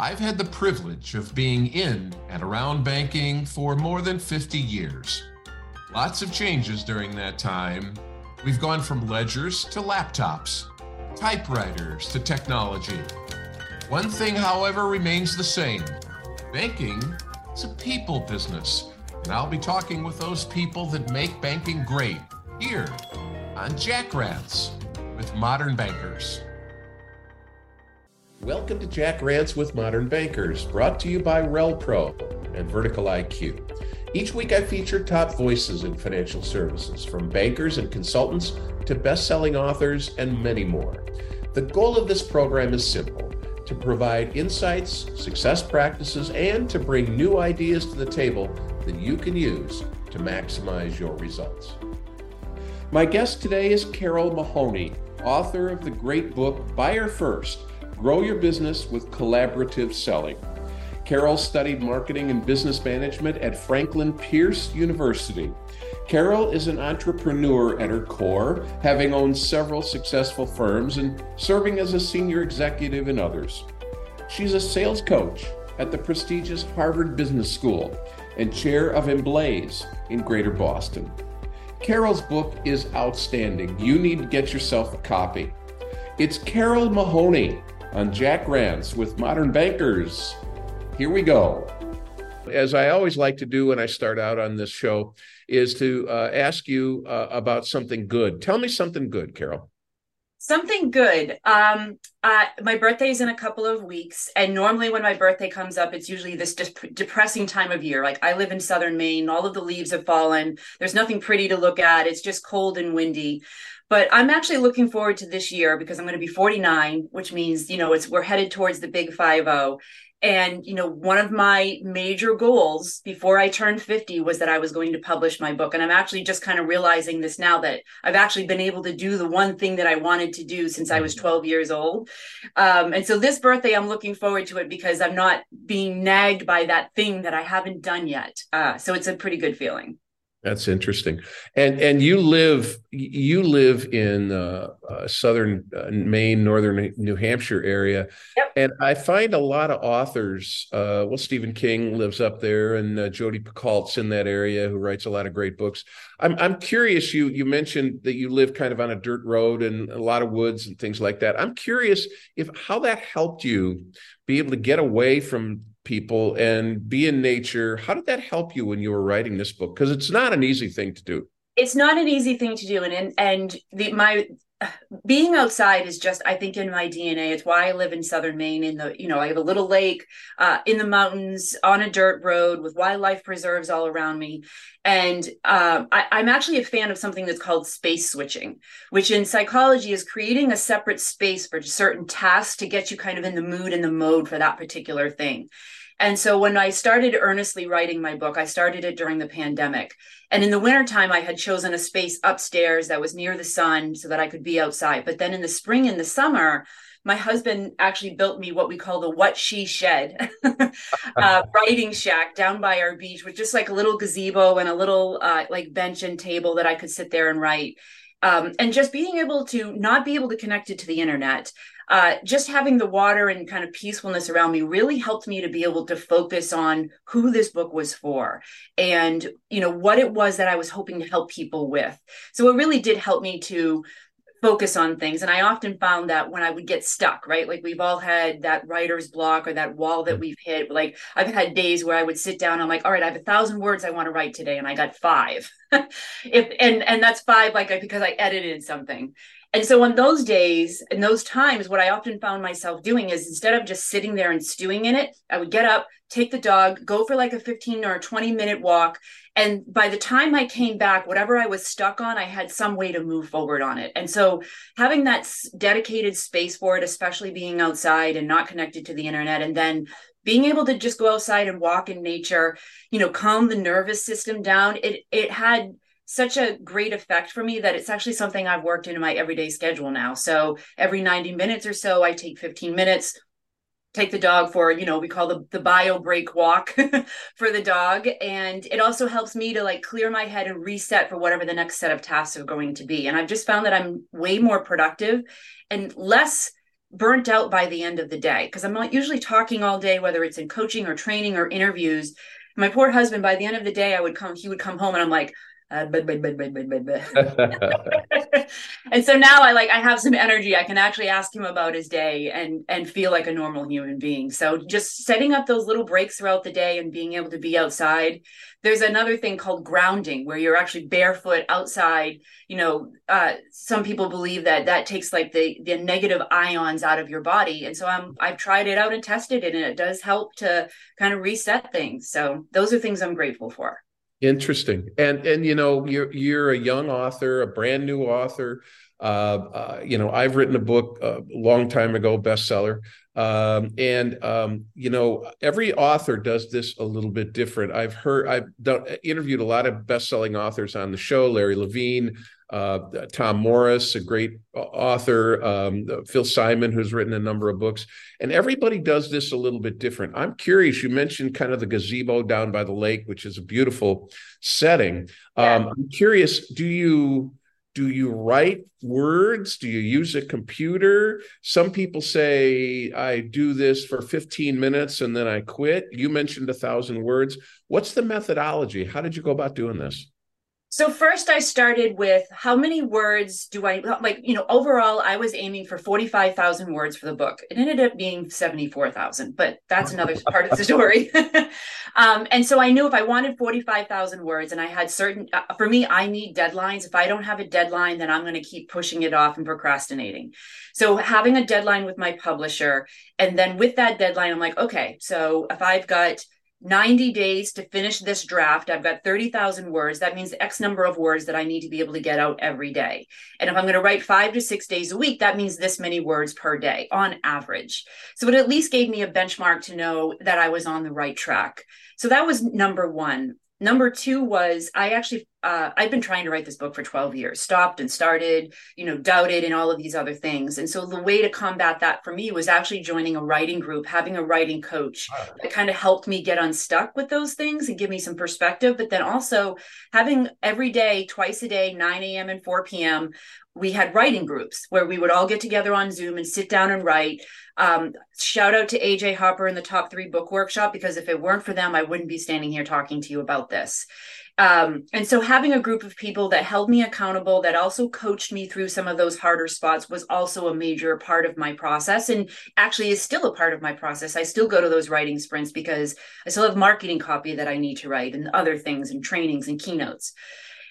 I've had the privilege of being in and around banking for more than 50 years. Lots of changes during that time. We've gone from ledgers to laptops, typewriters to technology. One thing, however, remains the same banking is a people business, and I'll be talking with those people that make banking great here on Jack Rants with Modern Bankers. Welcome to Jack Rants with Modern Bankers, brought to you by RelPro and Vertical IQ. Each week, I feature top voices in financial services, from bankers and consultants to best selling authors and many more. The goal of this program is simple to provide insights, success practices, and to bring new ideas to the table that you can use to maximize your results. My guest today is Carole Mahoney, author of the great book Buyer First Grow Your Business with Collaborative Selling. Carole studied marketing and business management at Franklin Pierce University. Carole is an entrepreneur at her core, having owned several successful firms and serving as a senior executive in others. She's a sales coach at the prestigious Harvard Business School and chair of Emblaze in Greater Boston. Carole's book is outstanding. You need to get yourself a copy. It's Carole Mahoney on Jack Rants with Modern Bankers. Here we go. As I always like to do when I start out on this show, is to uh, ask you uh, about something good. Tell me something good, Carole. Something good. Um, uh, my birthday is in a couple of weeks, and normally when my birthday comes up, it's usually this de- depressing time of year. Like I live in southern Maine, all of the leaves have fallen. There's nothing pretty to look at. It's just cold and windy. But I'm actually looking forward to this year because I'm going to be 49, which means, you know, it's we're headed towards the big 50. And, you know, one of my major goals before I turned 50 was that I was going to publish my book. And I'm actually just kind of realizing this now that I've actually been able to do the one thing that I wanted to do since I was mm-hmm. 12 years old. Um, and so this birthday, I'm looking forward to it because I'm not being nagged by that thing that I haven't done yet. Uh, so it's a pretty good feeling. That's interesting. And and you live you live in uh, uh, southern uh, Maine, northern New Hampshire area, yep. and I find a lot of authors. Uh, well, Stephen King lives up there, and uh, Jodi Picoult's in that area, who writes a lot of great books. I'm I'm curious. You you mentioned that you live kind of on a dirt road and a lot of woods and things like that. I'm curious if how that helped you be able to get away from people and be in nature. How did that help you when you were writing this book? Because it's not an easy thing to do. It's not an easy thing to do, and and, and the, my being outside is just i think in my dna it's why i live in southern maine in the you know i have a little lake uh, in the mountains on a dirt road with wildlife preserves all around me. And uh, I, i'm actually a fan of something that's called space switching which in psychology is creating a separate space for certain tasks to get you kind of in the mood and the mode for that particular thing and so when I started earnestly writing my book, I started it during the pandemic. And in the wintertime, I had chosen a space upstairs that was near the sun so that I could be outside. But then in the spring and the summer, my husband actually built me what we call the what she shed uh, writing shack down by our beach with just like a little gazebo and a little uh, like bench and table that I could sit there and write. Um, and just being able to not be able to connect it to the internet uh, just having the water and kind of peacefulness around me really helped me to be able to focus on who this book was for and you know what it was that i was hoping to help people with. So it really did help me to focus on things. And i often found that when i would get stuck right? Like we've all had that writer's block or that wall that we've hit. Like i've had days where i would sit down i'm like all right i have a thousand words i want to write today and i got five. If and and that's five like because i edited something. And so on those days and those times, what I often found myself doing is instead of just sitting there and stewing in it, I would get up, take the dog, go for like a 15 or a 20 minute walk. And by the time I came back, whatever I was stuck on, I had some way to move forward on it. And so having that dedicated space for it, especially being outside and not connected to the internet, and then being able to just go outside and walk in nature, you know, calm the nervous system down, it it had such a great effect for me that it's actually something I've worked into my everyday schedule now. So every 90 minutes or so, I take 15 minutes, take the dog for, you know, we call the, the bio break walk for the dog. And it also helps me to like clear my head and reset for whatever the next set of tasks are going to be. And I've just found that I'm way more productive and less burnt out by the end of the day because I'm not usually talking all day, whether it's in coaching or training or interviews. My poor husband, by the end of the day, I would come, he would come home and I'm like, uh, but, but, but, but, but, but. and so now I like I have some energy. I can actually ask him about his day and and feel like a normal human being. So just setting up those little breaks throughout the day and being able to be outside. There's another thing called grounding where you're actually barefoot outside. You know, uh, some people believe that that takes like the the negative ions out of your body. And so I'm I've tried it out and tested it, and it does help to kind of reset things. So those are things I'm grateful for. Interesting, and and you know you're you're a young author, a brand new author. Uh, uh, you know, I've written a book a long time ago, bestseller, um, and um, you know every author does this a little bit different. I've heard, I've done interviewed a lot of best-selling authors on the show, Larry Levine, uh, Tom Morris, a great author, um, Phil Simon, who's written a number of books, and everybody does this a little bit different. I'm curious. You mentioned kind of the gazebo down by the lake, which is a beautiful setting. Yeah. Um, I'm curious. Do you do you write words? Do you use a computer? Some people say I do this for 15 minutes and then I quit. You mentioned a thousand words. What's the methodology? How did you go about doing this? So first I started with how many words do I like, you know, overall I was aiming for 45,000 words for the book. It ended up being 74,000, but that's another part of the story. um, and so I knew if I wanted 45,000 words and I had certain, uh, for me, I need deadlines. If I don't have a deadline, then I'm going to keep pushing it off and procrastinating. So having a deadline with my publisher and then with that deadline, I'm like, okay, so if I've got 90 days to finish this draft. I've got 30,000 words. That means X number of words that I need to be able to get out every day. And if I'm going to write five to six days a week, that means this many words per day on average. So it at least gave me a benchmark to know that I was on the right track. So that was number one. Number two was I actually uh, I've been trying to write this book for 12 years, stopped and started, you know, doubted and all of these other things. And so the way to combat that for me was actually joining a writing group, having a writing coach that kind of helped me get unstuck with those things and give me some perspective. But then also having every day, twice a day, 9 a.m. and 4 p.m., we had writing groups where we would all get together on Zoom and sit down and write. Um, shout out to AJ Harper in the Top Three Book Workshop because if it weren't for them, I wouldn't be standing here talking to you about this. Um, and so having a group of people that held me accountable, that also coached me through some of those harder spots was also a major part of my process and actually is still a part of my process. I still go to those writing sprints because I still have marketing copy that I need to write and other things and trainings and keynotes.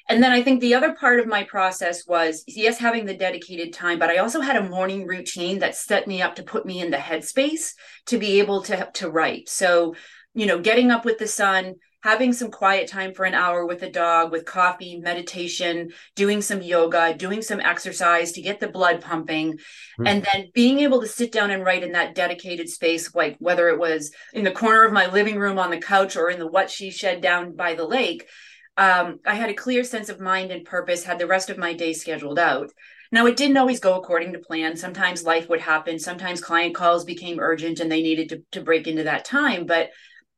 And then I think the other part of my process was yes, having the dedicated time, but I also had a morning routine that set me up to put me in the headspace to be able to, to write. So, you know, getting up with the sun, having some quiet time for an hour with a dog, with coffee, meditation, doing some yoga, doing some exercise to get the blood pumping, mm-hmm. and then being able to sit down and write in that dedicated space, like whether it was in the corner of my living room on the couch or in the what she shed down by the lake um, I had a clear sense of mind and purpose, had the rest of my day scheduled out. Now, it didn't always go according to plan. Sometimes life would happen. Sometimes client calls became urgent and they needed to, to break into that time. But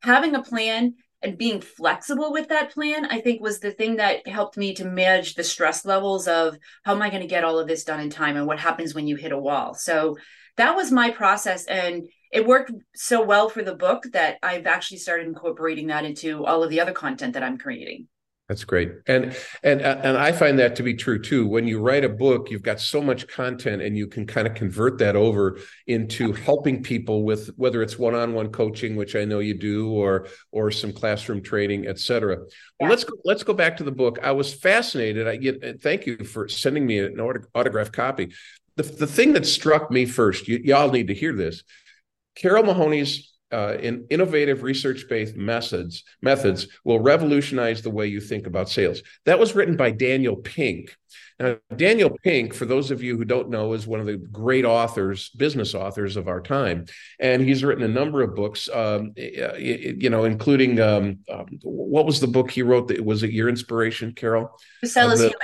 having a plan and being flexible with that plan, I think was the thing that helped me to manage the stress levels of how am I going to get all of this done in time and what happens when you hit a wall. So that was my process. And it worked so well for the book that I've actually started incorporating that into all of the other content that I'm creating. That's great. And and uh, and I find that to be true too. When you write a book, you've got so much content and you can kind of convert that over into helping people with whether it's one-on-one coaching, which I know you do, or or some classroom training, et cetera. Yeah. Well, let's go let's go back to the book. I was fascinated. I get thank you for sending me an autograph copy. The, the thing that struck me first, you, y'all need to hear this. Carole Mahoney's uh, in innovative research-based methods methods will revolutionize the way you think about sales. That was written by Daniel Pink. Now, Daniel Pink, for those of you who don't know, is one of the great authors, business authors of our time, and he's written a number of books. Um, you know, including um, um, what was the book he wrote? That was it your inspiration, Carole? To sell is human.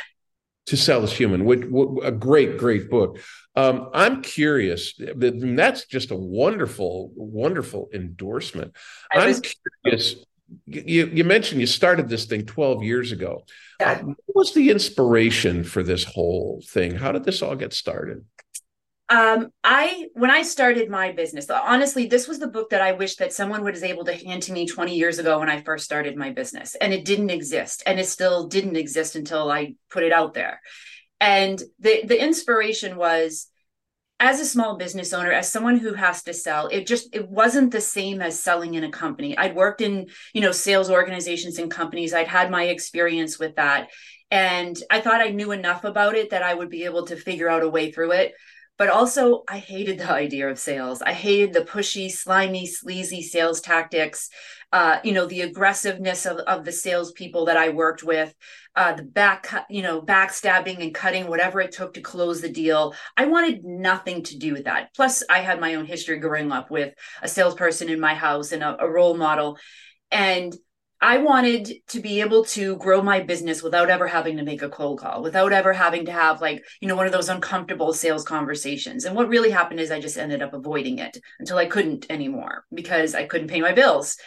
To sell as human. Which, a great, great book. Um, I'm curious. That's just a wonderful, wonderful endorsement. I'm curious. You, you mentioned you started this thing 12 years ago. What was the inspiration for this whole thing? How did this all get started? Um, I when I started my business, honestly, this was the book that I wish that someone was able to hand to me 20 years ago when I first started my business, and it didn't exist, and it still didn't exist until I put it out there. And the the inspiration was as a small business owner as someone who has to sell it just it wasn't the same as selling in a company. I'd worked in you know sales organizations and companies. I'd had my experience with that. And i thought i knew enough about it that i would be able to figure out a way through it but also I hated the idea of sales. I hated the pushy, slimy, sleazy sales tactics. Uh, you know, the aggressiveness of, of the salespeople that I worked with, uh, the back, you know, backstabbing and cutting whatever it took to close the deal. I wanted nothing to do with that. Plus, I had my own history growing up with a salesperson in my house and a, a role model. And I wanted to be able to grow my business without ever having to make a cold call, without ever having to have like, you know, one of those uncomfortable sales conversations. And what really happened is I just ended up avoiding it until I couldn't anymore because I couldn't pay my bills.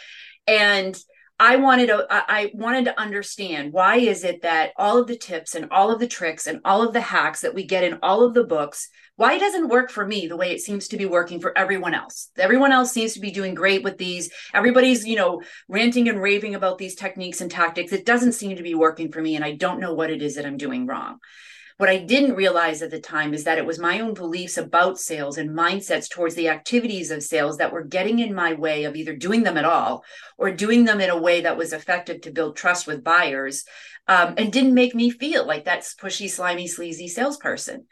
And I wanted to I wanted to understand why is it that all of the tips and all of the tricks and all of the hacks that we get in all of the books why doesn't work for me the way it seems to be working for everyone else? Everyone else seems to be doing great with these. Everybody's you know ranting and raving about these techniques and tactics. It doesn't seem to be working for me and I don't know what it is that I'm doing wrong what I didn't realize at the time is that it was my own beliefs about sales and mindsets towards the activities of sales that were getting in my way of either doing them at all or doing them in a way that was effective to build trust with buyers um, and didn't make me feel like that pushy, slimy, sleazy salesperson.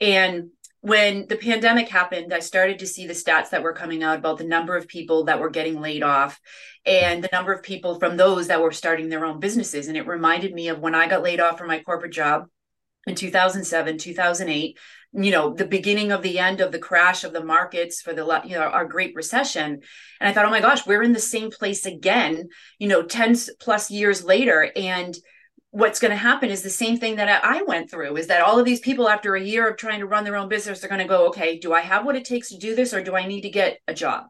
And when the pandemic happened, I started to see the stats that were coming out about the number of people that were getting laid off and the number of people from those that were starting their own businesses. And it reminded me of when I got laid off from my corporate job in 2007 2008 you know the beginning of the end of the crash of the markets for the you know our great recession. And i thought oh my gosh we're in the same place again you know 10 plus years later. And what's going to happen is the same thing that I went through is that all of these people after a year of trying to run their own business they're going to go okay do I have what it takes to do this or do I need to get a job?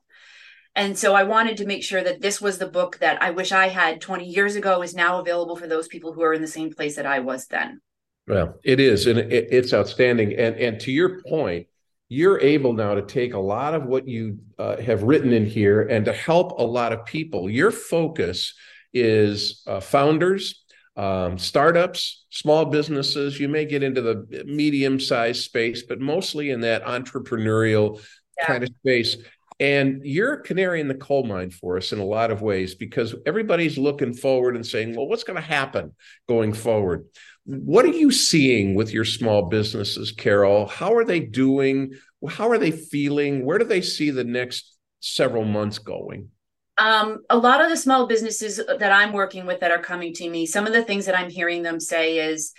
And so I wanted to make sure that this was the book that I wish I had 20 years ago is now available for those people who are in the same place that I was then well, it is, and it, it's outstanding. And and to your point, you're able now to take a lot of what you uh, have written in here and to help a lot of people. Your focus is uh, founders, um, startups, small businesses. You may get into the medium-sized space, but mostly in that entrepreneurial yeah. kind of space. And you're a canary in the coal mine for us in a lot of ways because everybody's looking forward and saying, well, what's going to happen going forward? What are you seeing with your small businesses, Carol? How are they doing? How are they feeling? Where do they see the next several months going? Um, a lot of the small businesses that I'm working with that are coming to me, some of the things that I'm hearing them say is,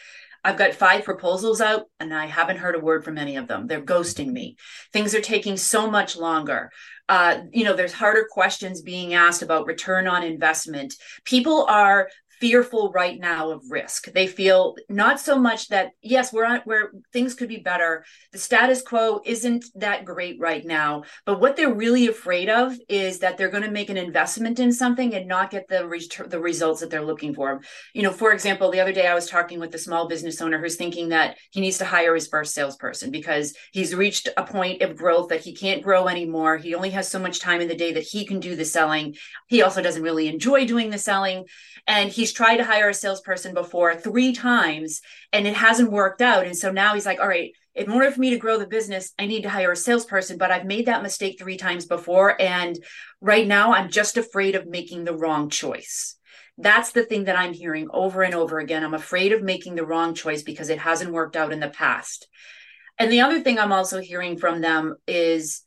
I've got five proposals out and I haven't heard a word from any of them. They're ghosting me. Things are taking so much longer. Uh, you know, there's harder questions being asked about return on investment. People are fearful right now of risk. They feel not so much that yes, we're on where things could be better. The status quo isn't that great right now, but what they're really afraid of is that they're going to make an investment in something and not get the re- the results that they're looking for. You know, for example, the other day I was talking with a small business owner who's thinking that he needs to hire his first salesperson because he's reached a point of growth that he can't grow anymore. He only has so much time in the day that he can do the selling. He also doesn't really enjoy doing the selling and he's tried to hire a salesperson before three times and it hasn't worked out. And so now he's like all right in order for me to grow the business i need to hire a salesperson but i've made that mistake three times before. And right now i'm just afraid of making the wrong choice. That's the thing that i'm hearing over and over again. I'm afraid of making the wrong choice because it hasn't worked out in the past. And the other thing i'm also hearing from them is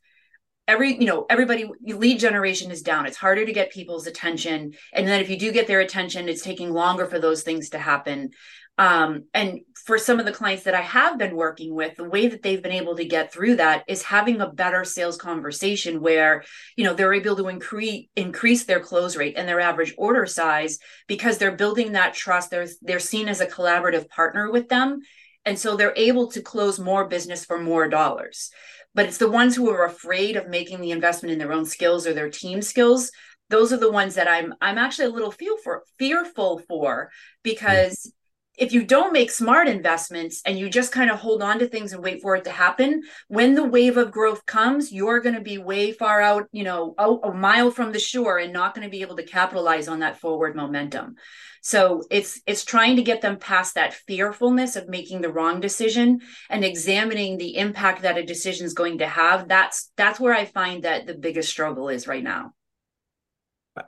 every you know everybody lead generation is down. It's harder to get people's attention. And then if you do get their attention it's taking longer for those things to happen. Um, and for some of the clients that i have been working with the way that they've been able to get through that is having a better sales conversation where you know they're able to increase increase their close rate and their average order size because they're building that trust. They're they're seen as a collaborative partner with them. And so they're able to close more business for more dollars but it's the ones who are afraid of making the investment in their own skills or their team skills. Those are the ones that i'm i'm actually a little feel for fearful for because if you don't make smart investments and you just kind of hold on to things and wait for it to happen, when the wave of growth comes, you're going to be way far out, you know, a, mile from the shore and not going to be able to capitalize on that forward momentum. So it's it's trying to get them past that fearfulness of making the wrong decision and examining the impact that a decision is going to have. That's that's where I find that the biggest struggle is right now.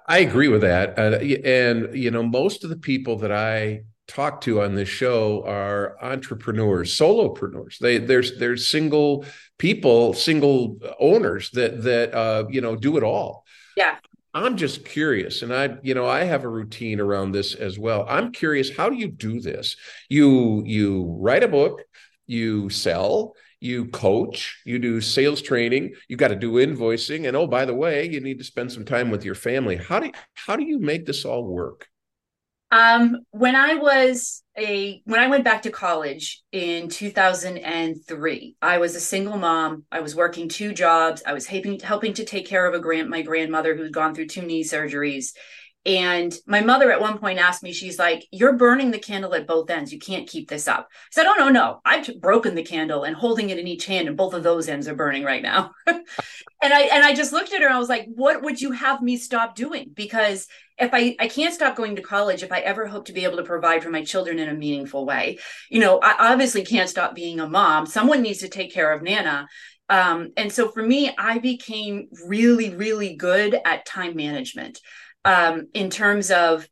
I agree with that, uh, and you know, most of the people that I talk to on this show are entrepreneurs, solopreneurs. They there's there's single people, single owners that that uh, you know do it all. Yeah. I'm just curious, and I, you know, I have a routine around this as well. I'm curious, how do you do this? You you write a book, you sell, you coach, you do sales training, you got to do invoicing, and oh, by the way, you need to spend some time with your family. How do how do you make this all work? Um, when I was a when I went back to college in 2003, I was a single mom. I was working two jobs. I was helping helping to take care of a grand my grandmother who'd gone through two knee surgeries. And my mother at one point asked me, she's like, You're burning the candle at both ends. You can't keep this up. I said, Oh, no, no. I've broken the candle and holding it in each hand, and both of those ends are burning right now. and I and I just looked at her and I was like, What would you have me stop doing? Because if I, I can't stop going to college if I ever hope to be able to provide for my children in a meaningful way. You know, I obviously can't stop being a mom. Someone needs to take care of Nana. Um, and so for me, I became really, really good at time management um, in terms of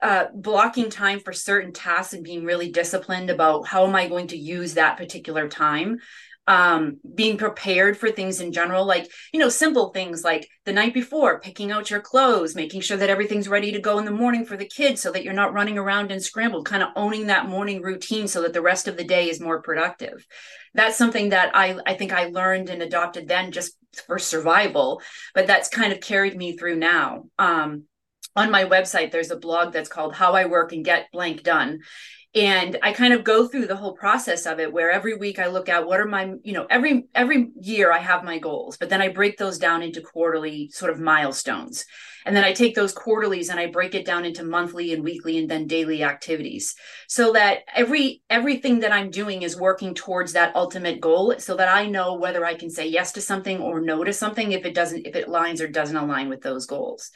uh, blocking time for certain tasks and being really disciplined about how am I going to use that particular time. Um, being prepared for things in general, like, you know, simple things like the night before, picking out your clothes, making sure that everything's ready to go in the morning for the kids so that you're not running around and scrambled, kind of owning that morning routine so that the rest of the day is more productive. That's something that I, I think I learned and adopted then just for survival, but that's kind of carried me through now. Um, on my website there's a blog that's called how i work and get blank done and i kind of go through the whole process of it where every week i look at what are my you know every every year i have my goals but then i break those down into quarterly sort of milestones and then i take those quarterlies and i break it down into monthly and weekly and then daily activities so that every everything that i'm doing is working towards that ultimate goal so that i know whether i can say yes to something or no to something if it doesn't if it aligns or doesn't align with those goals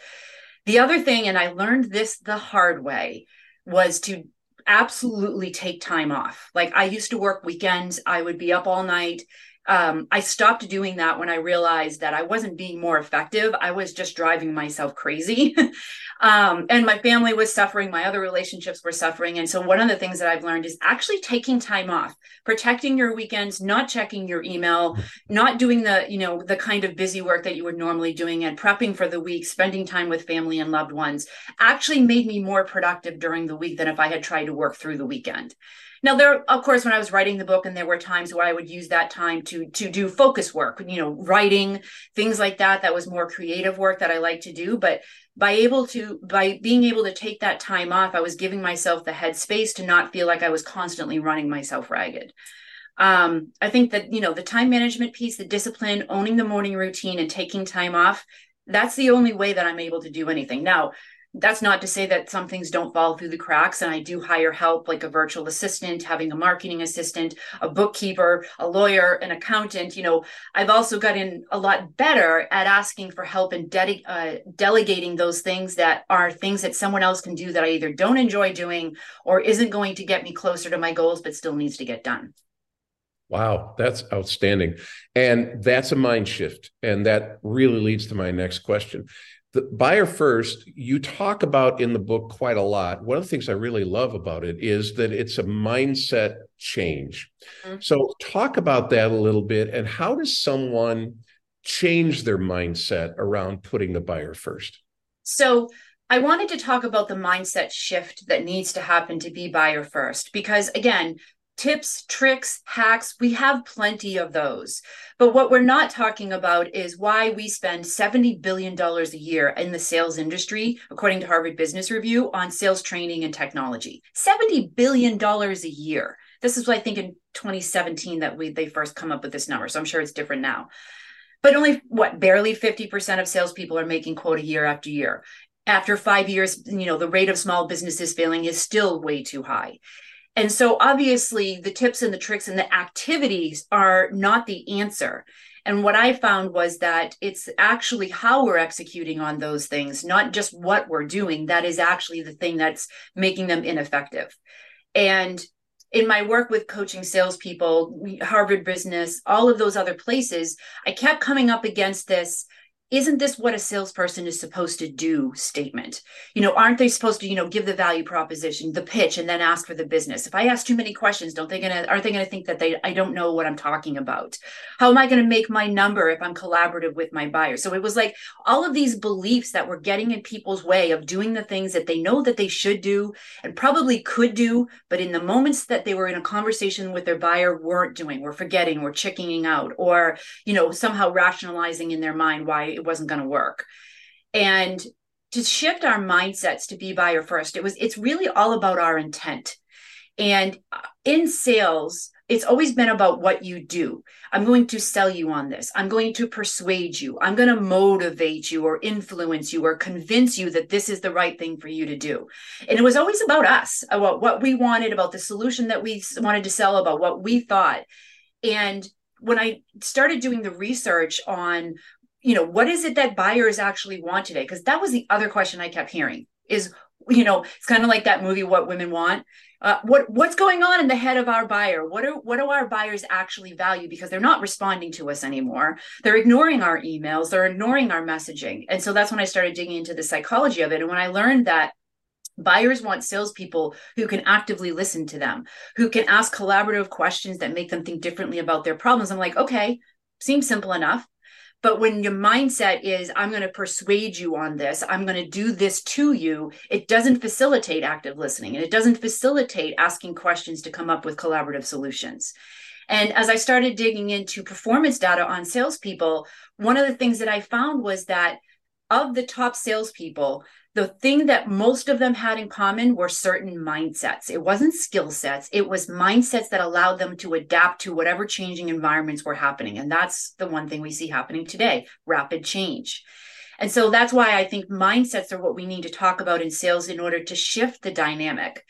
the other thing, and I learned this the hard way, was to absolutely take time off. Like I used to work weekends, I would be up all night um, I stopped doing that when I realized that I wasn't being more effective. I was just driving myself crazy. um, and my family was suffering, my other relationships were suffering. And so, one of the things that I've learned is actually taking time off, protecting your weekends, not checking your email, not doing the, you know, the kind of busy work that you would normally doing and prepping for the week, spending time with family and loved ones actually made me more productive during the week than if I had tried to work through the weekend. Now there, of course, when I was writing the book, and there were times where I would use that time to to do focus work, you know, writing things like that. That was more creative work that I like to do. But by able to by being able to take that time off, I was giving myself the headspace to not feel like I was constantly running myself ragged. Um, I think that you know the time management piece, the discipline, owning the morning routine, and taking time off. That's the only way that I'm able to do anything. Now, that's not to say that some things don't fall through the cracks and i do hire help like a virtual assistant having a marketing assistant a bookkeeper a lawyer an accountant you know i've also gotten a lot better at asking for help and de- uh, delegating those things that are things that someone else can do that i either don't enjoy doing or isn't going to get me closer to my goals but still needs to get done Wow, that's outstanding. And that's a mind shift. And that really leads to my next question the buyer first you talk about in the book quite a lot. One of the things i really love about it is that it's a mindset change. Mm-hmm. so talk about that a little bit and how does someone change their mindset around putting the buyer first? So I wanted to talk about the mindset shift that needs to happen to be buyer first because again tips, tricks, hacks, we have plenty of those. But what we're not talking about is why we spend $70 billion a year in the sales industry, according to Harvard Business Review, on sales training and technology. $70 billion a year. This is, what I think, in 2017 that we they first come up with this number. So I'm sure it's different now. But only what barely 50% of salespeople are making quota year after year. After five years, you know, the rate of small businesses failing is still way too high And so obviously the tips and the tricks and the activities are not the answer. And what I found was that it's actually how we're executing on those things, not just what we're doing, that is actually the thing that's making them ineffective. And in my work with coaching salespeople, Harvard Business, all of those other places, I kept coming up against this isn't this what a salesperson is supposed to do statement? You know aren't they supposed to you know give the value proposition the pitch and then ask for the business? If i ask too many questions don't they gonna are they gonna think that they i don't know what i'm talking about? How am i gonna make my number if i'm collaborative with my buyer? So it was like all of these beliefs that were getting in people's way of doing the things that they know that they should do and probably could do but in the moments that they were in a conversation with their buyer weren't doing were forgetting were chickening out or you know somehow rationalizing in their mind why it wasn't going to work. And to shift our mindsets to be buyer first, it was it's really all about our intent. And in sales, it's always been about what you do. I'm going to sell you on this. I'm going to persuade you. I'm going to motivate you or influence you or convince you that this is the right thing for you to do. And it was always about us, about what we wanted, about the solution that we wanted to sell, about what we thought. And when I started doing the research on you know what is it that buyers actually want today? Because that was the other question i kept hearing is you know it's kind of like that movie what women want. Uh, what what's going on in the head of our buyer? What are what do our buyers actually value? Because they're not responding to us anymore. They're ignoring our emails. They're ignoring our messaging. And so that's when i started digging into the psychology of it. And when i learned that Buyers want salespeople who can actively listen to them, who can ask collaborative questions that make them think differently about their problems. I'm like, okay, seems simple enough. But when your mindset is, I'm going to persuade you on this, I'm going to do this to you, it doesn't facilitate active listening and it doesn't facilitate asking questions to come up with collaborative solutions. And as I started digging into performance data on salespeople, one of the things that I found was that of the top salespeople, the thing that most of them had in common were certain mindsets. It wasn't skill sets, it was mindsets that allowed them to adapt to whatever changing environments were happening. And that's the one thing we see happening today rapid change. And so that's why I think mindsets are what we need to talk about in sales in order to shift the dynamic.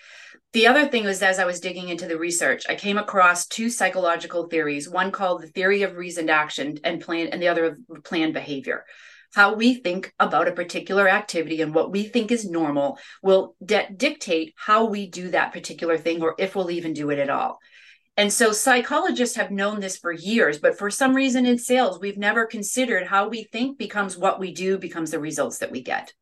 The other thing was, as I was digging into the research, I came across two psychological theories one called the theory of reasoned action and plan, and the other of planned behavior how we think about a particular activity and what we think is normal will de- dictate how we do that particular thing or if we'll even do it at all. And so psychologists have known this for years, but for some reason in sales, we've never considered how we think becomes what we do, becomes the results that we get.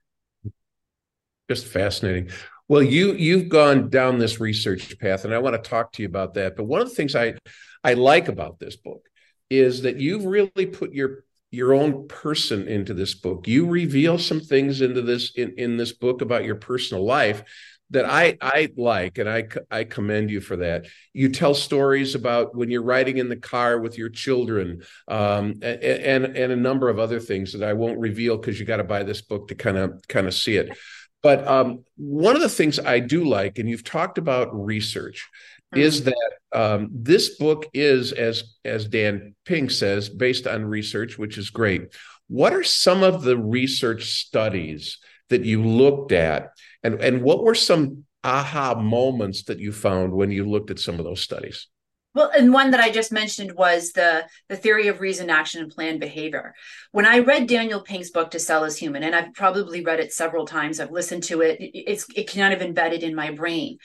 Just fascinating. Well, you you've gone down this research path, and I want to talk to you about that. But one of the things I I like about this book is that you've really put your your own person into this book. You reveal some things into this in, in this book about your personal life that I I like, and I I commend you for that. You tell stories about when you're riding in the car with your children, um, and, and and a number of other things that I won't reveal because you got to buy this book to kind of kind of see it. But um, one of the things I do like, and you've talked about research, mm-hmm. is that um, this book is, as as Dan Pink says, based on research, which is great. What are some of the research studies that you looked at, and and what were some aha moments that you found when you looked at some of those studies? Well, and one that I just mentioned was the the theory of reason, action, and planned behavior. When I read Daniel Pink's book "To Sell as Human," and I've probably read it several times, I've listened to it. It's it kind of embedded in my brain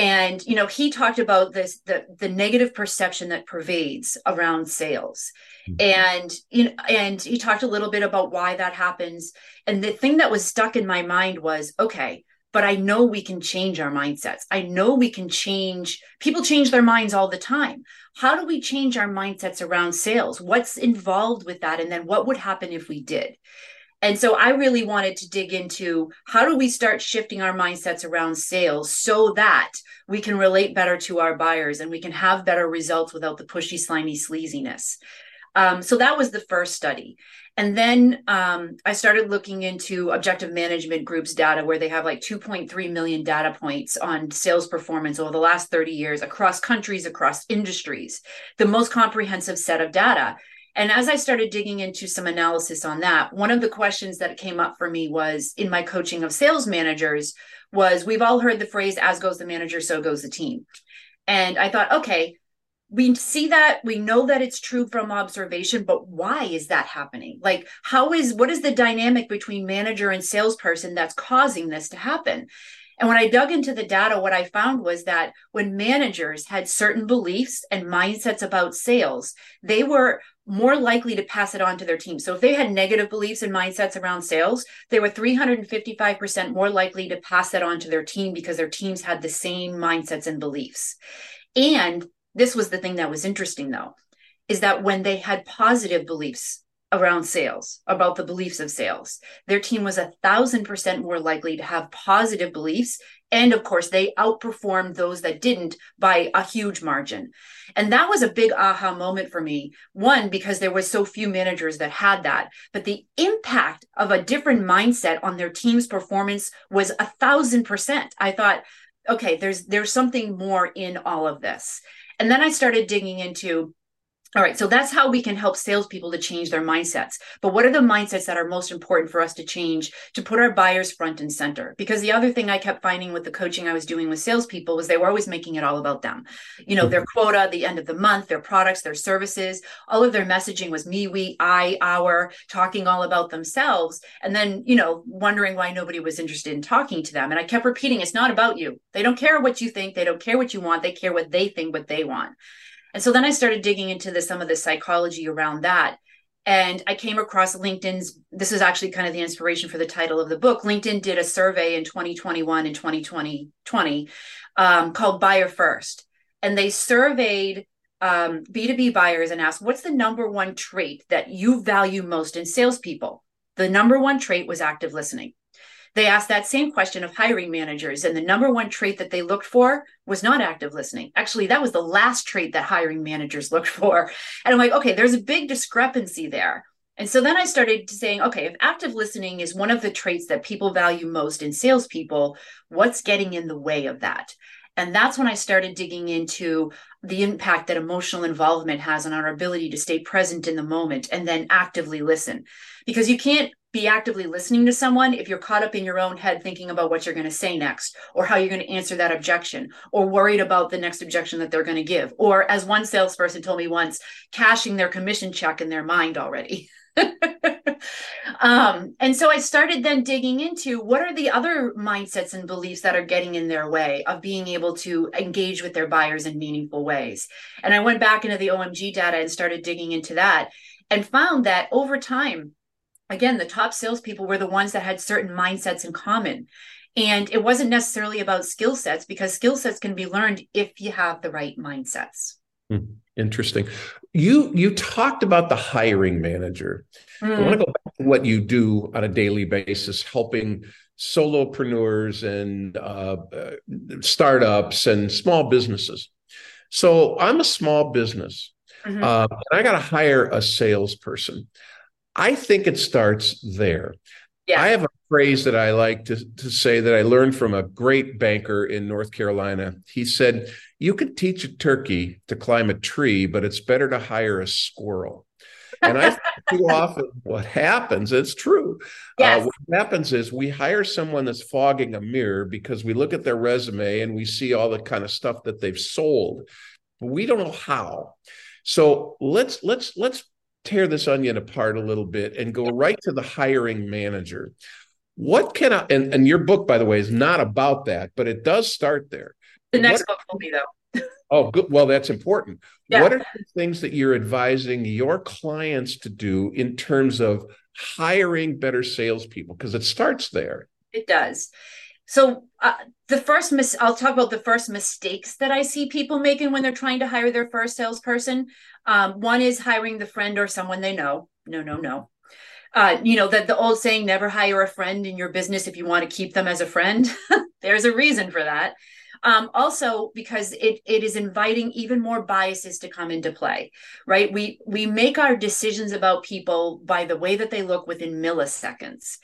and you know he talked about this the the negative perception that pervades around sales. Mm-hmm. and you know and he talked a little bit about why that happens. And the thing that was stuck in my mind was okay but i know we can change our mindsets. I know we can change people change their minds all the time. How do we change our mindsets around sales? What's involved with that? And then what would happen if we did and so I really wanted to dig into how do we start shifting our mindsets around sales so that we can relate better to our buyers and we can have better results without the pushy, slimy sleaziness. Um, so that was the first study. And then um, I started looking into objective management groups data where they have like 2.3 million data points on sales performance over the last 30 years across countries, across industries, the most comprehensive set of data. And as I started digging into some analysis on that, one of the questions that came up for me was in my coaching of sales managers was we've all heard the phrase as goes the manager so goes the team. And I thought, okay, we see that we know that it's true from observation but why is that happening like how is what is the dynamic between manager and salesperson that's causing this to happen and when I dug into the data, what I found was that when managers had certain beliefs and mindsets about sales, they were more likely to pass it on to their team. So if they had negative beliefs and mindsets around sales, they were 355% more likely to pass that on to their team because their teams had the same mindsets and beliefs. And this was the thing that was interesting though, is that when they had positive beliefs around sales, about the beliefs of sales. Their team was a thousand percent more likely to have positive beliefs. And of course, they outperformed those that didn't by a huge margin. And that was a big aha moment for me. One, because there was so few managers that had that, but the impact of a different mindset on their team's performance was a thousand percent. I thought, okay, there's, there's something more in all of this. And then I started digging into all right, so that's how we can help salespeople to change their mindsets. But what are the mindsets that are most important for us to change to put our buyers front and center? Because the other thing I kept finding with the coaching I was doing with salespeople was they were always making it all about them. You know, their mm-hmm. quota, the end of the month, their products, their services, all of their messaging was me, we, I, our, talking all about themselves. And then, you know, wondering why nobody was interested in talking to them. And I kept repeating, it's not about you. They don't care what you think. They don't care what you want. They care what they think, what they want. And so then I started digging into the, some of the psychology around that. And I came across LinkedIn's, this is actually kind of the inspiration for the title of the book. LinkedIn did a survey in 2021 and 2020 um, called Buyer First. And they surveyed um, B2B buyers and asked, what's the number one trait that you value most in salespeople? The number one trait was active listening. They asked that same question of hiring managers, and the number one trait that they looked for was not active listening. Actually, that was the last trait that hiring managers looked for. And I'm like, okay, there's a big discrepancy there. And so then I started saying, okay, if active listening is one of the traits that people value most in salespeople, what's getting in the way of that? And that's when I started digging into the impact that emotional involvement has on our ability to stay present in the moment and then actively listen. Because you can't be actively listening to someone if you're caught up in your own head thinking about what you're going to say next or how you're going to answer that objection or worried about the next objection that they're going to give. Or as one salesperson told me once cashing their commission check in their mind already. Um, and so i started then digging into what are the other mindsets and beliefs that are getting in their way of being able to engage with their buyers in meaningful ways. And i went back into the omg data and started digging into that and found that over time again, the top salespeople were the ones that had certain mindsets in common. And it wasn't necessarily about skill sets because skill sets can be learned if you have the right mindsets. Hmm, interesting. You you talked about the hiring manager. Mm. I want to go back to what you do on a daily basis, helping solopreneurs and uh, uh, startups and small businesses. So I'm a small business, mm-hmm. uh, and I got to hire a salesperson. I think it starts there. Yeah. I have a phrase that I like to, to say that I learned from a great banker in North Carolina. He said, You can teach a turkey to climb a tree, but it's better to hire a squirrel. And I too often what happens, it's true. Uh, yes. Uh, what happens is we hire someone that's fogging a mirror because we look at their resume and we see all the kind of stuff that they've sold, but we don't know how. So let's let's let's tear this onion apart a little bit and go right to the hiring manager. What can I, and, and your book, by the way, is not about that, but it does start there. The next what, book will be, though. oh, good. Well, that's important. Yeah. What are the things that you're advising your clients to do in terms of hiring better salespeople? Because it starts there. It does. So uh, the first mis- I'll talk about the first mistakes that I see people making when they're trying to hire their first salesperson. Um, one is hiring the friend or someone they know. No, no, no. Uh, you know that the old saying, "Never hire a friend in your business if you want to keep them as a friend." There's a reason for that. Um, also, because it it is inviting even more biases to come into play, right? We we make our decisions about people by the way that they look within milliseconds.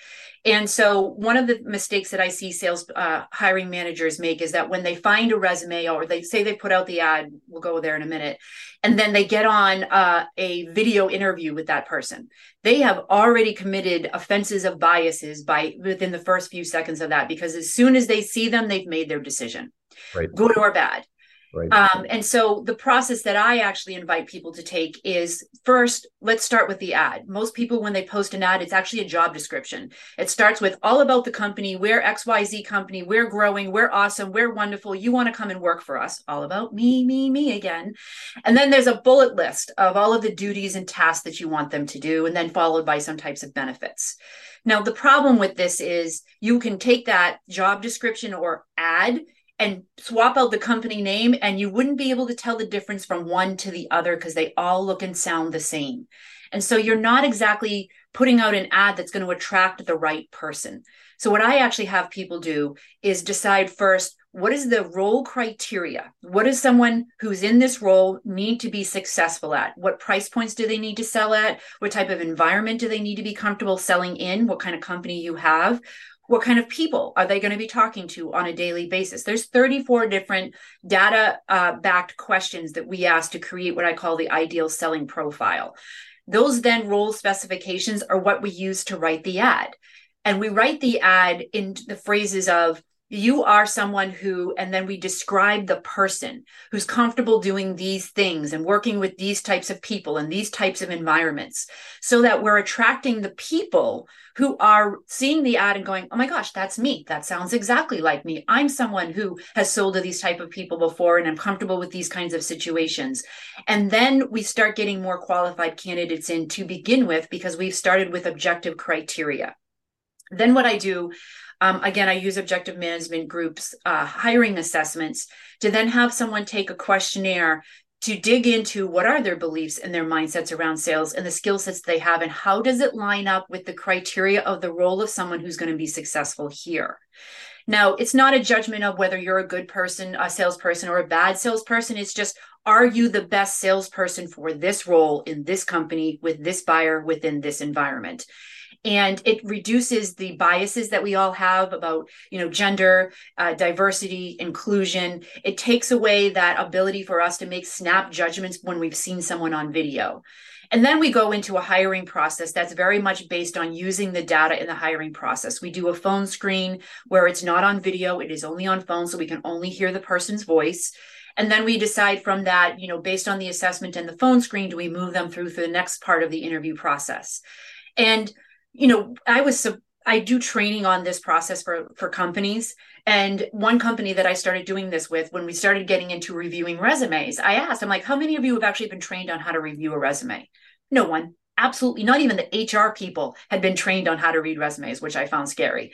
And so, one of the mistakes that I see sales uh, hiring managers make is that when they find a resume or they say they put out the ad, we'll go there in a minute, and then they get on uh, a video interview with that person, they have already committed offenses of biases by within the first few seconds of that because as soon as they see them, they've made their decision, right. good or bad. Right. Um, and so the process that I actually invite people to take is first, let's start with the ad. Most people, when they post an ad, it's actually a job description. It starts with all about the company, we're XYZ company, we're growing, we're awesome, we're wonderful. You want to come and work for us. All about me, me, me again. And then there's a bullet list of all of the duties and tasks that you want them to do, and then followed by some types of benefits. Now, the problem with this is you can take that job description or ad and swap out the company name and you wouldn't be able to tell the difference from one to the other because they all look and sound the same. And so you're not exactly putting out an ad that's going to attract the right person. So what I actually have people do is decide first what is the role criteria? What does someone who's in this role need to be successful at? What price points do they need to sell at? What type of environment do they need to be comfortable selling in? What kind of company you have? What kind of people are they going to be talking to on a daily basis? There's 34 different data uh, backed questions that we ask to create what i call the ideal selling profile. Those then role specifications are what we use to write the ad. And we write the ad in the phrases of you are someone who and then we describe the person who's comfortable doing these things and working with these types of people and these types of environments so that we're attracting the people who are seeing the ad and going oh my gosh that's me. That sounds exactly like me. I'm someone who has sold to these type of people before and i'm comfortable with these kinds of situations. And then we start getting more qualified candidates in to begin with because we've started with objective criteria then what i do um, again, I use objective management groups uh, hiring assessments to then have someone take a questionnaire to dig into what are their beliefs and their mindsets around sales and the skill sets they have and how does it line up with the criteria of the role of someone who's going to be successful here. Now it's not a judgment of whether you're a good person a salesperson or a bad salesperson. It's just are you the best salesperson for this role in this company with this buyer within this environment and it reduces the biases that we all have about you know gender uh, diversity inclusion it takes away that ability for us to make snap judgments when we've seen someone on video and then we go into a hiring process that's very much based on using the data in the hiring process. We do a phone screen where it's not on video, it is only on phone, so we can only hear the person's voice. And then we decide from that, you know, based on the assessment and the phone screen, do we move them through to the next part of the interview process? And you know, I was so I do training on this process for for companies. And one company that I started doing this with, when we started getting into reviewing resumes, I asked, I'm like, how many of you have actually been trained on how to review a resume? No one. Absolutely not even the HR people had been trained on how to read resumes, which I found scary.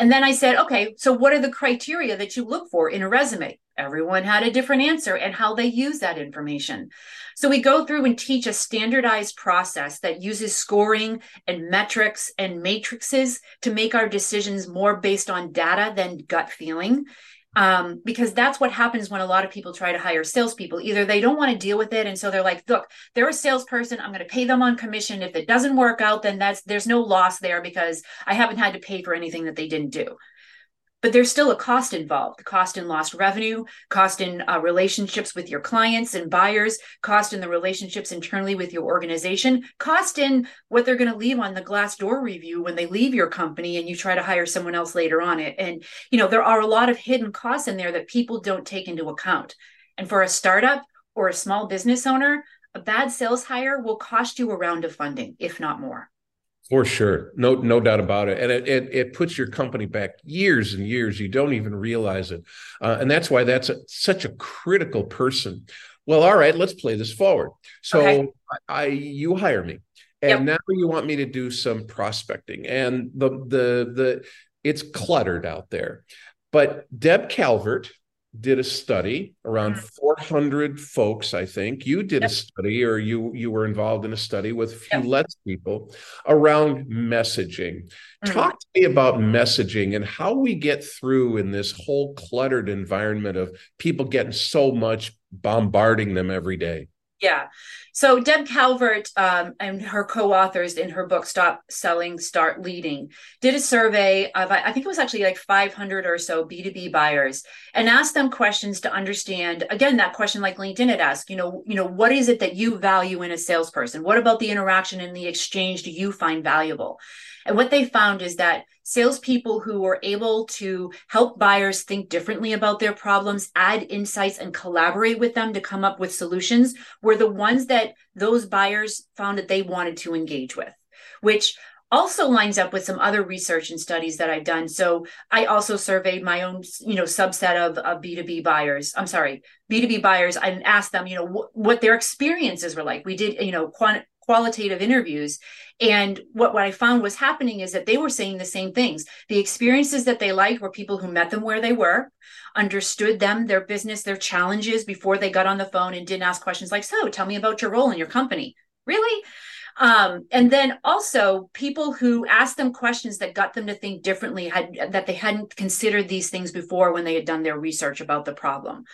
And then I said, okay, so what are the criteria that you look for in a resume? Everyone had a different answer and how they use that information. So we go through and teach a standardized process that uses scoring and metrics and matrices to make our decisions more based on data than gut feeling um, because that's what happens when a lot of people try to hire salespeople. Either they don't want to deal with it, and so they're like, "Look, they're a salesperson. I'm going to pay them on commission. If it doesn't work out, then that's there's no loss there because I haven't had to pay for anything that they didn't do." But there's still a cost involved cost in lost revenue cost in uh, relationships with your clients and buyers cost in the relationships internally with your organization cost in what they're going to leave on the Glassdoor review when they leave your company and you try to hire someone else later on it. And you know there are a lot of hidden costs in there that people don't take into account. And for a startup or a small business owner a bad sales hire will cost you a round of funding if not more for sure, no, no doubt about it, and it, it, it puts your company back years and years. You don't even realize it, uh, and that's why that's a, such a critical person. Well, all right, let's play this forward. So, okay. I, I, you hire me, and yep. now you want me to do some prospecting, and the the the it's cluttered out there. But Deb Calvert did a study around Mhm. 400 folks i think you did a study or you you were involved in a study with a few Yep. less people around messaging Mhm. talk to me about messaging and how we get through in this whole cluttered environment of people getting so much bombarding them every day Yeah. So Deb Calvert um, and her co-authors in her book "Stop Selling, Start Leading" did a survey of I think it was actually like 500 or so B2B buyers and asked them questions to understand again that question like LinkedIn had asked. You know, you know, what is it that you value in a salesperson? What about the interaction and the exchange do you find valuable? And what they found is that salespeople who were able to help buyers think differently about their problems, add insights, and collaborate with them to come up with solutions were the ones that those buyers found that they wanted to engage with, which also lines up with some other research and studies that I've done. So I also surveyed my own, you know, subset of, of B2B buyers. I'm sorry, B2B buyers and asked them, you know, wh- what their experiences were like. We did, you know, quant- qualitative interviews. And what, what I found was happening is that they were saying the same things. The experiences that they liked were people who met them where they were, understood them, their business, their challenges before they got on the phone and didn't ask questions like, So tell me about your role in your company. Really? Um, and then also people who asked them questions that got them to think differently had that they hadn't considered these things before when they had done their research about the problem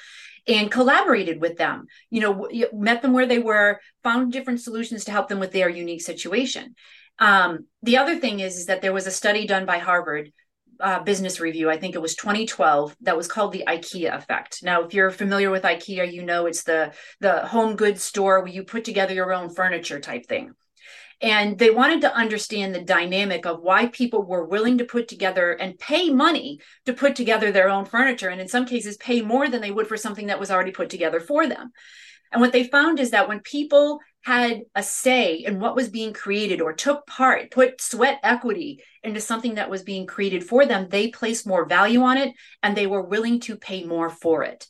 and collaborated with them. You know met them where they were found different solutions to help them with their unique situation. Um, the other thing is, is that there was a study done by harvard uh, business review i think it was 2012 that was called the ikea effect. Now if you're familiar with ikea you know it's the the home goods store where you put together your own furniture type thing and they wanted to understand the dynamic of why people were willing to put together and pay money to put together their own furniture and in some cases pay more than they would for something that was already put together for them and what they found is that when people had a say in what was being created or took part, put sweat equity into something that was being created for them, they placed more value on it and they were willing to pay more for it.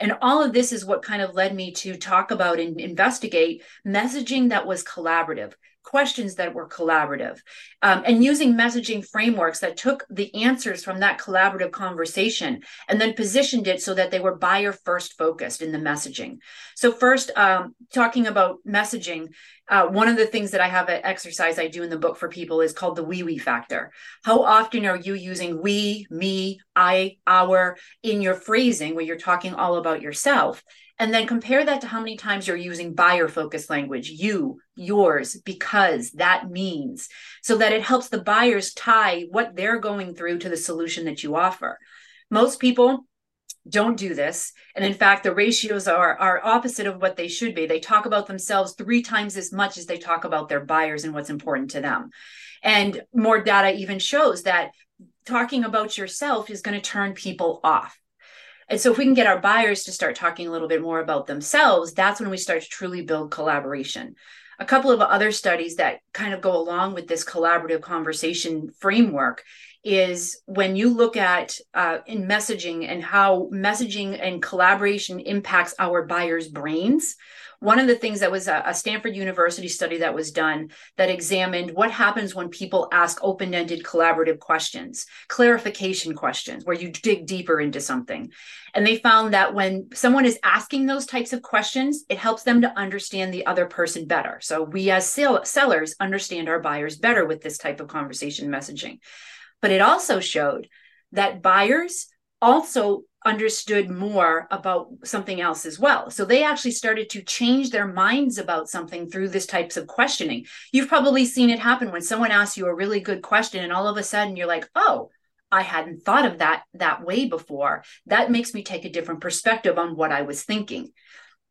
And all of this is what kind of led me to talk about and investigate messaging that was collaborative, questions that were collaborative, um, and using messaging frameworks that took the answers from that collaborative conversation and then positioned it so that they were buyer first focused in the messaging. So, first, um, talking about messaging, uh, one of the things that I have an exercise I do in the book for people is called the we we factor. How often are you using we, me, I, our in your phrasing when you're talking all about yourself? And then compare that to how many times you're using buyer focused language, you, yours, because that means, so that it helps the buyers tie what they're going through to the solution that you offer. Most people don't do this and in fact the ratios are are opposite of what they should be. They talk about themselves three times as much as they talk about their buyers and what's important to them. And more data even shows that talking about yourself is going to turn people off and so if we can get our buyers to start talking a little bit more about themselves that's when we start to truly build collaboration a couple of other studies that kind of go along with this collaborative conversation framework is when you look at uh, in messaging and how messaging and collaboration impacts our buyers' brains. One of the things that was a, a Stanford University study that was done that examined what happens when people ask open ended collaborative questions, clarification questions, where you dig deeper into something. And they found that when someone is asking those types of questions, it helps them to understand the other person better. So we as sell- sellers understand our buyers better with this type of conversation messaging. But it also showed that buyers also understood more about something else as well. So they actually started to change their minds about something through this types of questioning. You've probably seen it happen when someone asks you a really good question and all of a sudden you're like, "Oh, I hadn't thought of that that way before. That makes me take a different perspective on what I was thinking."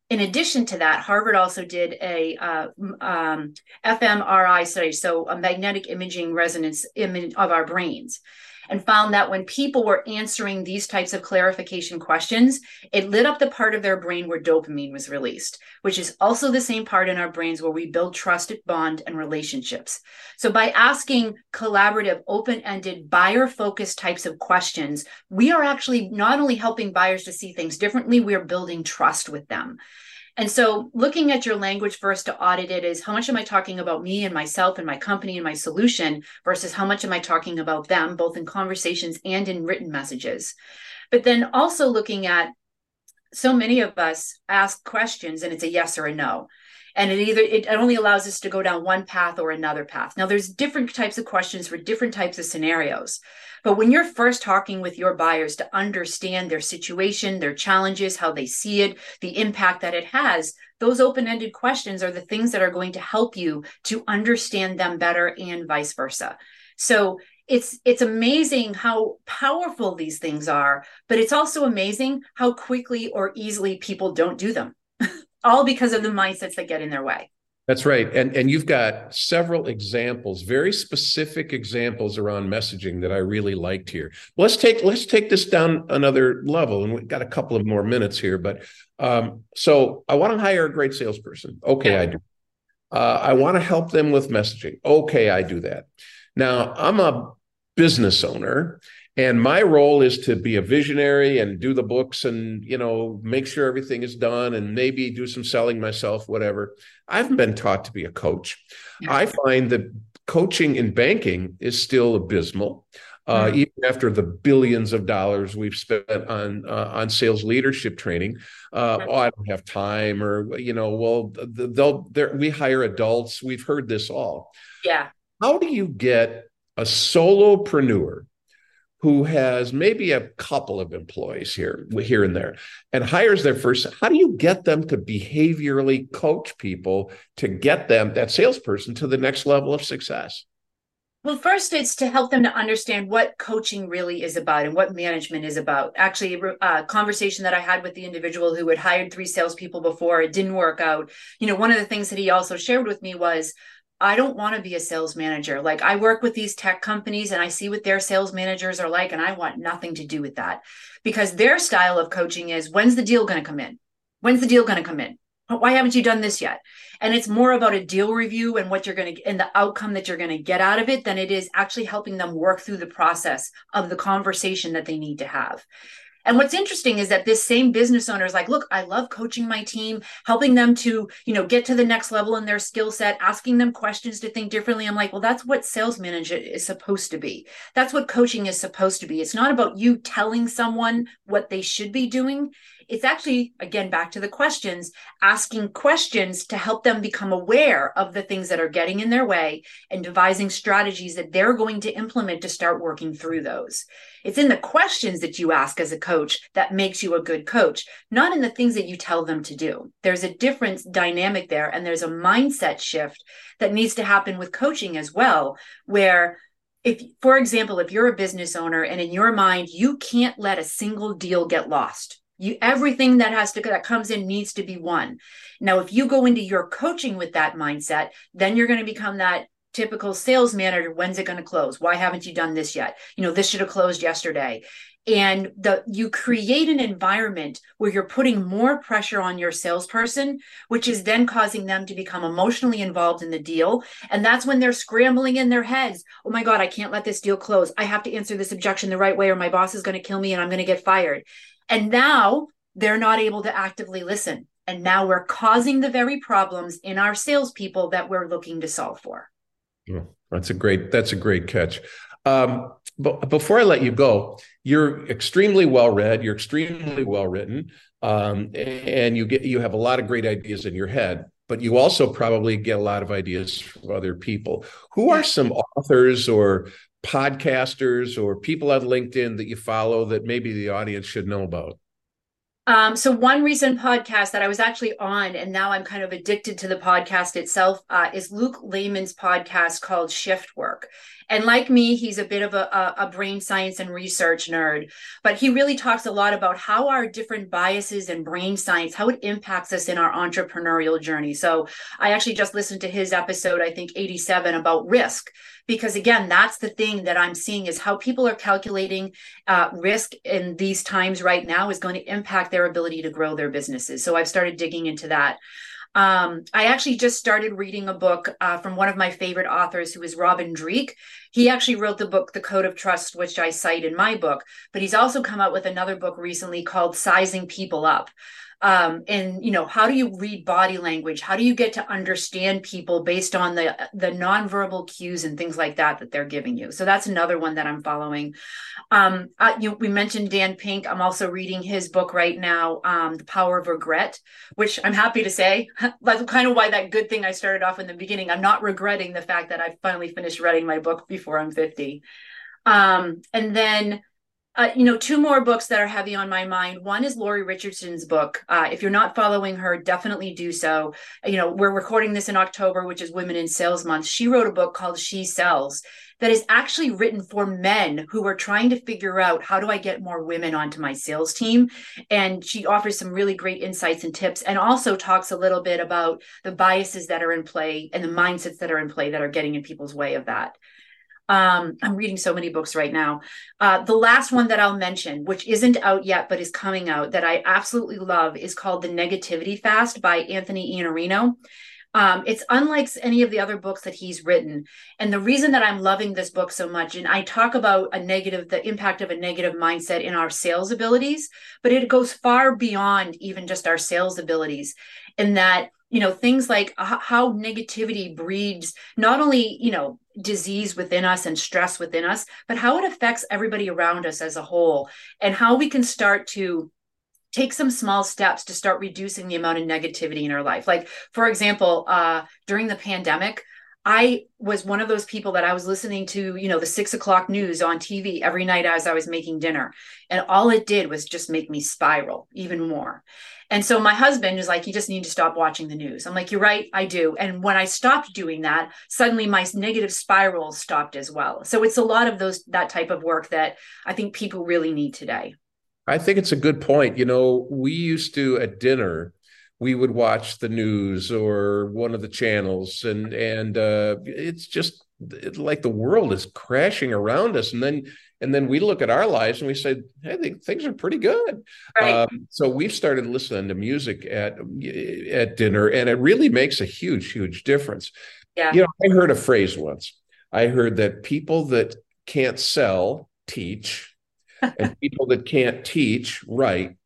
In addition to that, Harvard also did a uh, um, fMRI study, so a magnetic imaging resonance image of our brains, and found that when people were answering these types of clarification questions, it lit up the part of their brain where dopamine was released, which is also the same part in our brains where we build trusted bond and relationships. So by asking collaborative, open-ended, buyer-focused types of questions, we are actually not only helping buyers to see things differently, we are building trust with them. And so, looking at your language first to audit it is how much am I talking about me and myself and my company and my solution versus how much am I talking about them, both in conversations and in written messages. But then also looking at so many of us ask questions and it's a yes or a no and it either it only allows us to go down one path or another path. Now there's different types of questions for different types of scenarios. But when you're first talking with your buyers to understand their situation their challenges how they see it the impact that it has those open-ended questions are the things that are going to help you to understand them better and vice versa. So it's it's amazing how powerful these things are but it's also amazing how quickly or easily people don't do them all because of the mindsets that get in their way. That's right. And and you've got several examples very specific examples around messaging that i really liked here. Let's take let's take this down another level and we've got a couple of more minutes here but um, so i want to hire a great salesperson. Okay i do. Uh, i want to help them with messaging. Okay i do that. Now i'm a business owner and my role is to be a visionary and do the books and you know make sure everything is done and maybe do some selling myself whatever i haven't been taught to be a coach yeah. i find that coaching in banking is still abysmal uh, mm-hmm. even after the billions of dollars we've spent on uh, on sales leadership training, uh, oh, I don't have time, or you know, well, they'll we hire adults. We've heard this all. Yeah. How do you get a solopreneur who has maybe a couple of employees here here and there and hires their first how do you get them to behaviorally coach people to get them that salesperson to the next level of success well, first, it's to help them to understand what coaching really is about and what management is about. Actually, a uh, conversation that I had with the individual who had hired three salespeople before, it didn't work out. You know, one of the things that he also shared with me was I don't want to be a sales manager. Like I work with these tech companies and I see what their sales managers are like, and I want nothing to do with that because their style of coaching is when's the deal going to come in? When's the deal going to come in? Why haven't you done this yet? And it's more about a deal review and what you're going to and the outcome that you're going to get out of it than it is actually helping them work through the process of the conversation that they need to have. And what's interesting is that this same business owner is like, look, I love coaching my team, helping them to, you know, get to the next level in their skill set, asking them questions to think differently. I'm like, well, that's what sales manager is supposed to be. That's what coaching is supposed to be. It's not about you telling someone what they should be doing it's actually again back to the questions asking questions to help them become aware of the things that are getting in their way and devising strategies that they're going to implement to start working through those. It's in the questions that you ask as a coach that makes you a good coach not in the things that you tell them to do. There's a different dynamic there and there's a mindset shift that needs to happen with coaching as well where if for example if you're a business owner and in your mind you can't let a single deal get lost you everything that has to that comes in needs to be won now if you go into your coaching with that mindset then you're going to become that typical sales manager when's it going to close? Why haven't you done this yet? You know this should have closed yesterday. And the you create an environment where you're putting more pressure on your salesperson which is then causing them to become emotionally involved in the deal. And that's when they're scrambling in their heads. Oh my god i can't let this deal close. I have to answer this objection the right way or my boss is going to kill me and i'm going to get fired and now they're not able to actively listen. And now we're causing the very problems in our salespeople that we're looking to solve for. that's a great that's a great catch. Um, but before I let you go, you're extremely well read. You're extremely well written, um, and you get you have a lot of great ideas in your head. But you also probably get a lot of ideas from other people. Who are some authors or podcasters or people on LinkedIn that you follow that maybe the audience should know about? Um, so one recent podcast that I was actually on, and now I'm kind of addicted to the podcast itself, uh, is Luke Lemon's podcast called Shift Work. And like me, he's a bit of a, a, brain science and research nerd, but he really talks a lot about how our different biases and brain science, how it impacts us in our entrepreneurial journey. So I actually just listened to his episode, I think 87 about risk because again that's the thing that i'm seeing is how people are calculating uh, risk in these times right now is going to impact their ability to grow their businesses so i've started digging into that um, I actually just started reading a book uh, from one of my favorite authors, who is Robin Dreeke. he actually wrote the book The Code of Trust, which I cite in my book, but he's also come out with another book recently called Sizing People Up um, and you know how do you read body language? How do you get to understand people based on the the nonverbal cues and things like that that they're giving you? So that's another one that i'm following. Um, uh, you, we mentioned dan pink. I'm also reading his book right now um, the power of regret which i'm happy to say that's kind of why that good thing i started off in the beginning. I'm not regretting the fact that i finally finished writing my book before i'm 50 um, and then uh, you know, two more books that are heavy on my mind. One is Lori Richardson's book. Uh, if you're not following her, definitely do so. You know, we're recording this in October, which is Women in Sales Month. She wrote a book called She Sells that is actually written for men who are trying to figure out how do I get more women onto my sales team. And she offers some really great insights and tips and also talks a little bit about the biases that are in play and the mindsets that are in play that are getting in people's way of that. Um, I'm reading so many books right now. Uh, the last one that I'll mention, which isn't out yet but is coming out, that I absolutely love, is called The Negativity Fast by Anthony Iannarino. Um, it's unlike any of the other books that he's written. And the reason that I'm loving this book so much, and I talk about a negative, the impact of a negative mindset in our sales abilities, but it goes far beyond even just our sales abilities, in that you know things like how negativity breeds not only you know disease within us and stress within us but how it affects everybody around us as a whole and how we can start to take some small steps to start reducing the amount of negativity in our life. Like for example uh, during the pandemic I was one of those people that I was listening to, you know, the six o'clock news on TV every night as I was making dinner. And all it did was just make me spiral even more. And so my husband is like, you just need to stop watching the news. I'm like, you're right, I do. And when I stopped doing that, suddenly my negative spiral stopped as well. So it's a lot of those that type of work that I think people really need today. I think it's a good point. You know, we used to at dinner, we would watch the news or one of the channels, and and uh, it's just like the world is crashing around us, and then and then we look at our lives and we say hey things are pretty good. Right. um, so we've started listening to music at at dinner and it really makes a huge huge difference. Yeah. you know i heard a phrase once. I heard that people that can't sell teach and people that can't teach write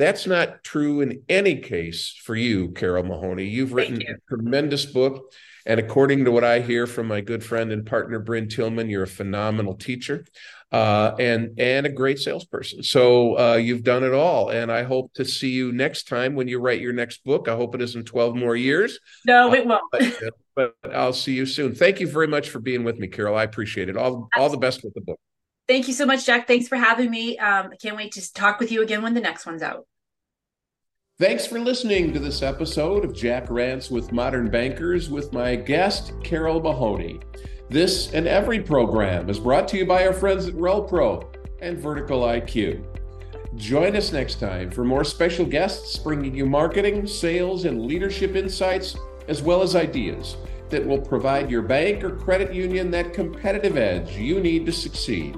that's not true in any case for you Carole Mahoney you've written you. a tremendous book and according to what I hear from my good friend and partner Brynne Tillman, you're a phenomenal teacher uh, and and a great salesperson. So uh, you've done it all, and I hope to see you next time when you write your next book. I hope it isn't twelve more years. No, it won't. Uh, but, but, I'll see you soon. Thank you very much for being with me, Carole. I appreciate it. All Absolutely. all the best with the book. Thank you so much, Jack. Thanks for having me. Um, I can't wait to talk with you again when the next one's out. Thanks for listening to this episode of Jack Rants with Modern Bankers with my guest, Carole Mahoney. This and every program is brought to you by our friends at RelPro and Vertical IQ. Join us next time for more special guests bringing you marketing, sales, and leadership insights, as well as ideas that will provide your bank or credit union that competitive edge you need to succeed.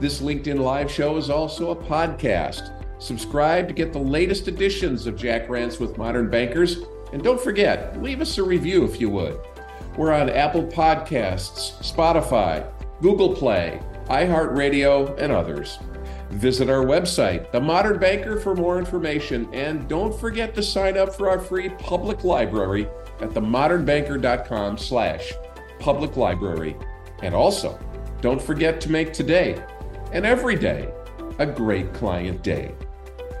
This LinkedIn Live show is also a podcast. Subscribe to get the latest editions of Jack Rants with Modern Bankers. And don't forget, leave us a review if you would. We're on Apple Podcasts, Spotify, Google Play, iHeartRadio, and others. Visit our website, The Modern Banker, for more information. And don't forget to sign up for our free public library at themodernbanker.com slash public library. And also, don't forget to make today and every day a great client day.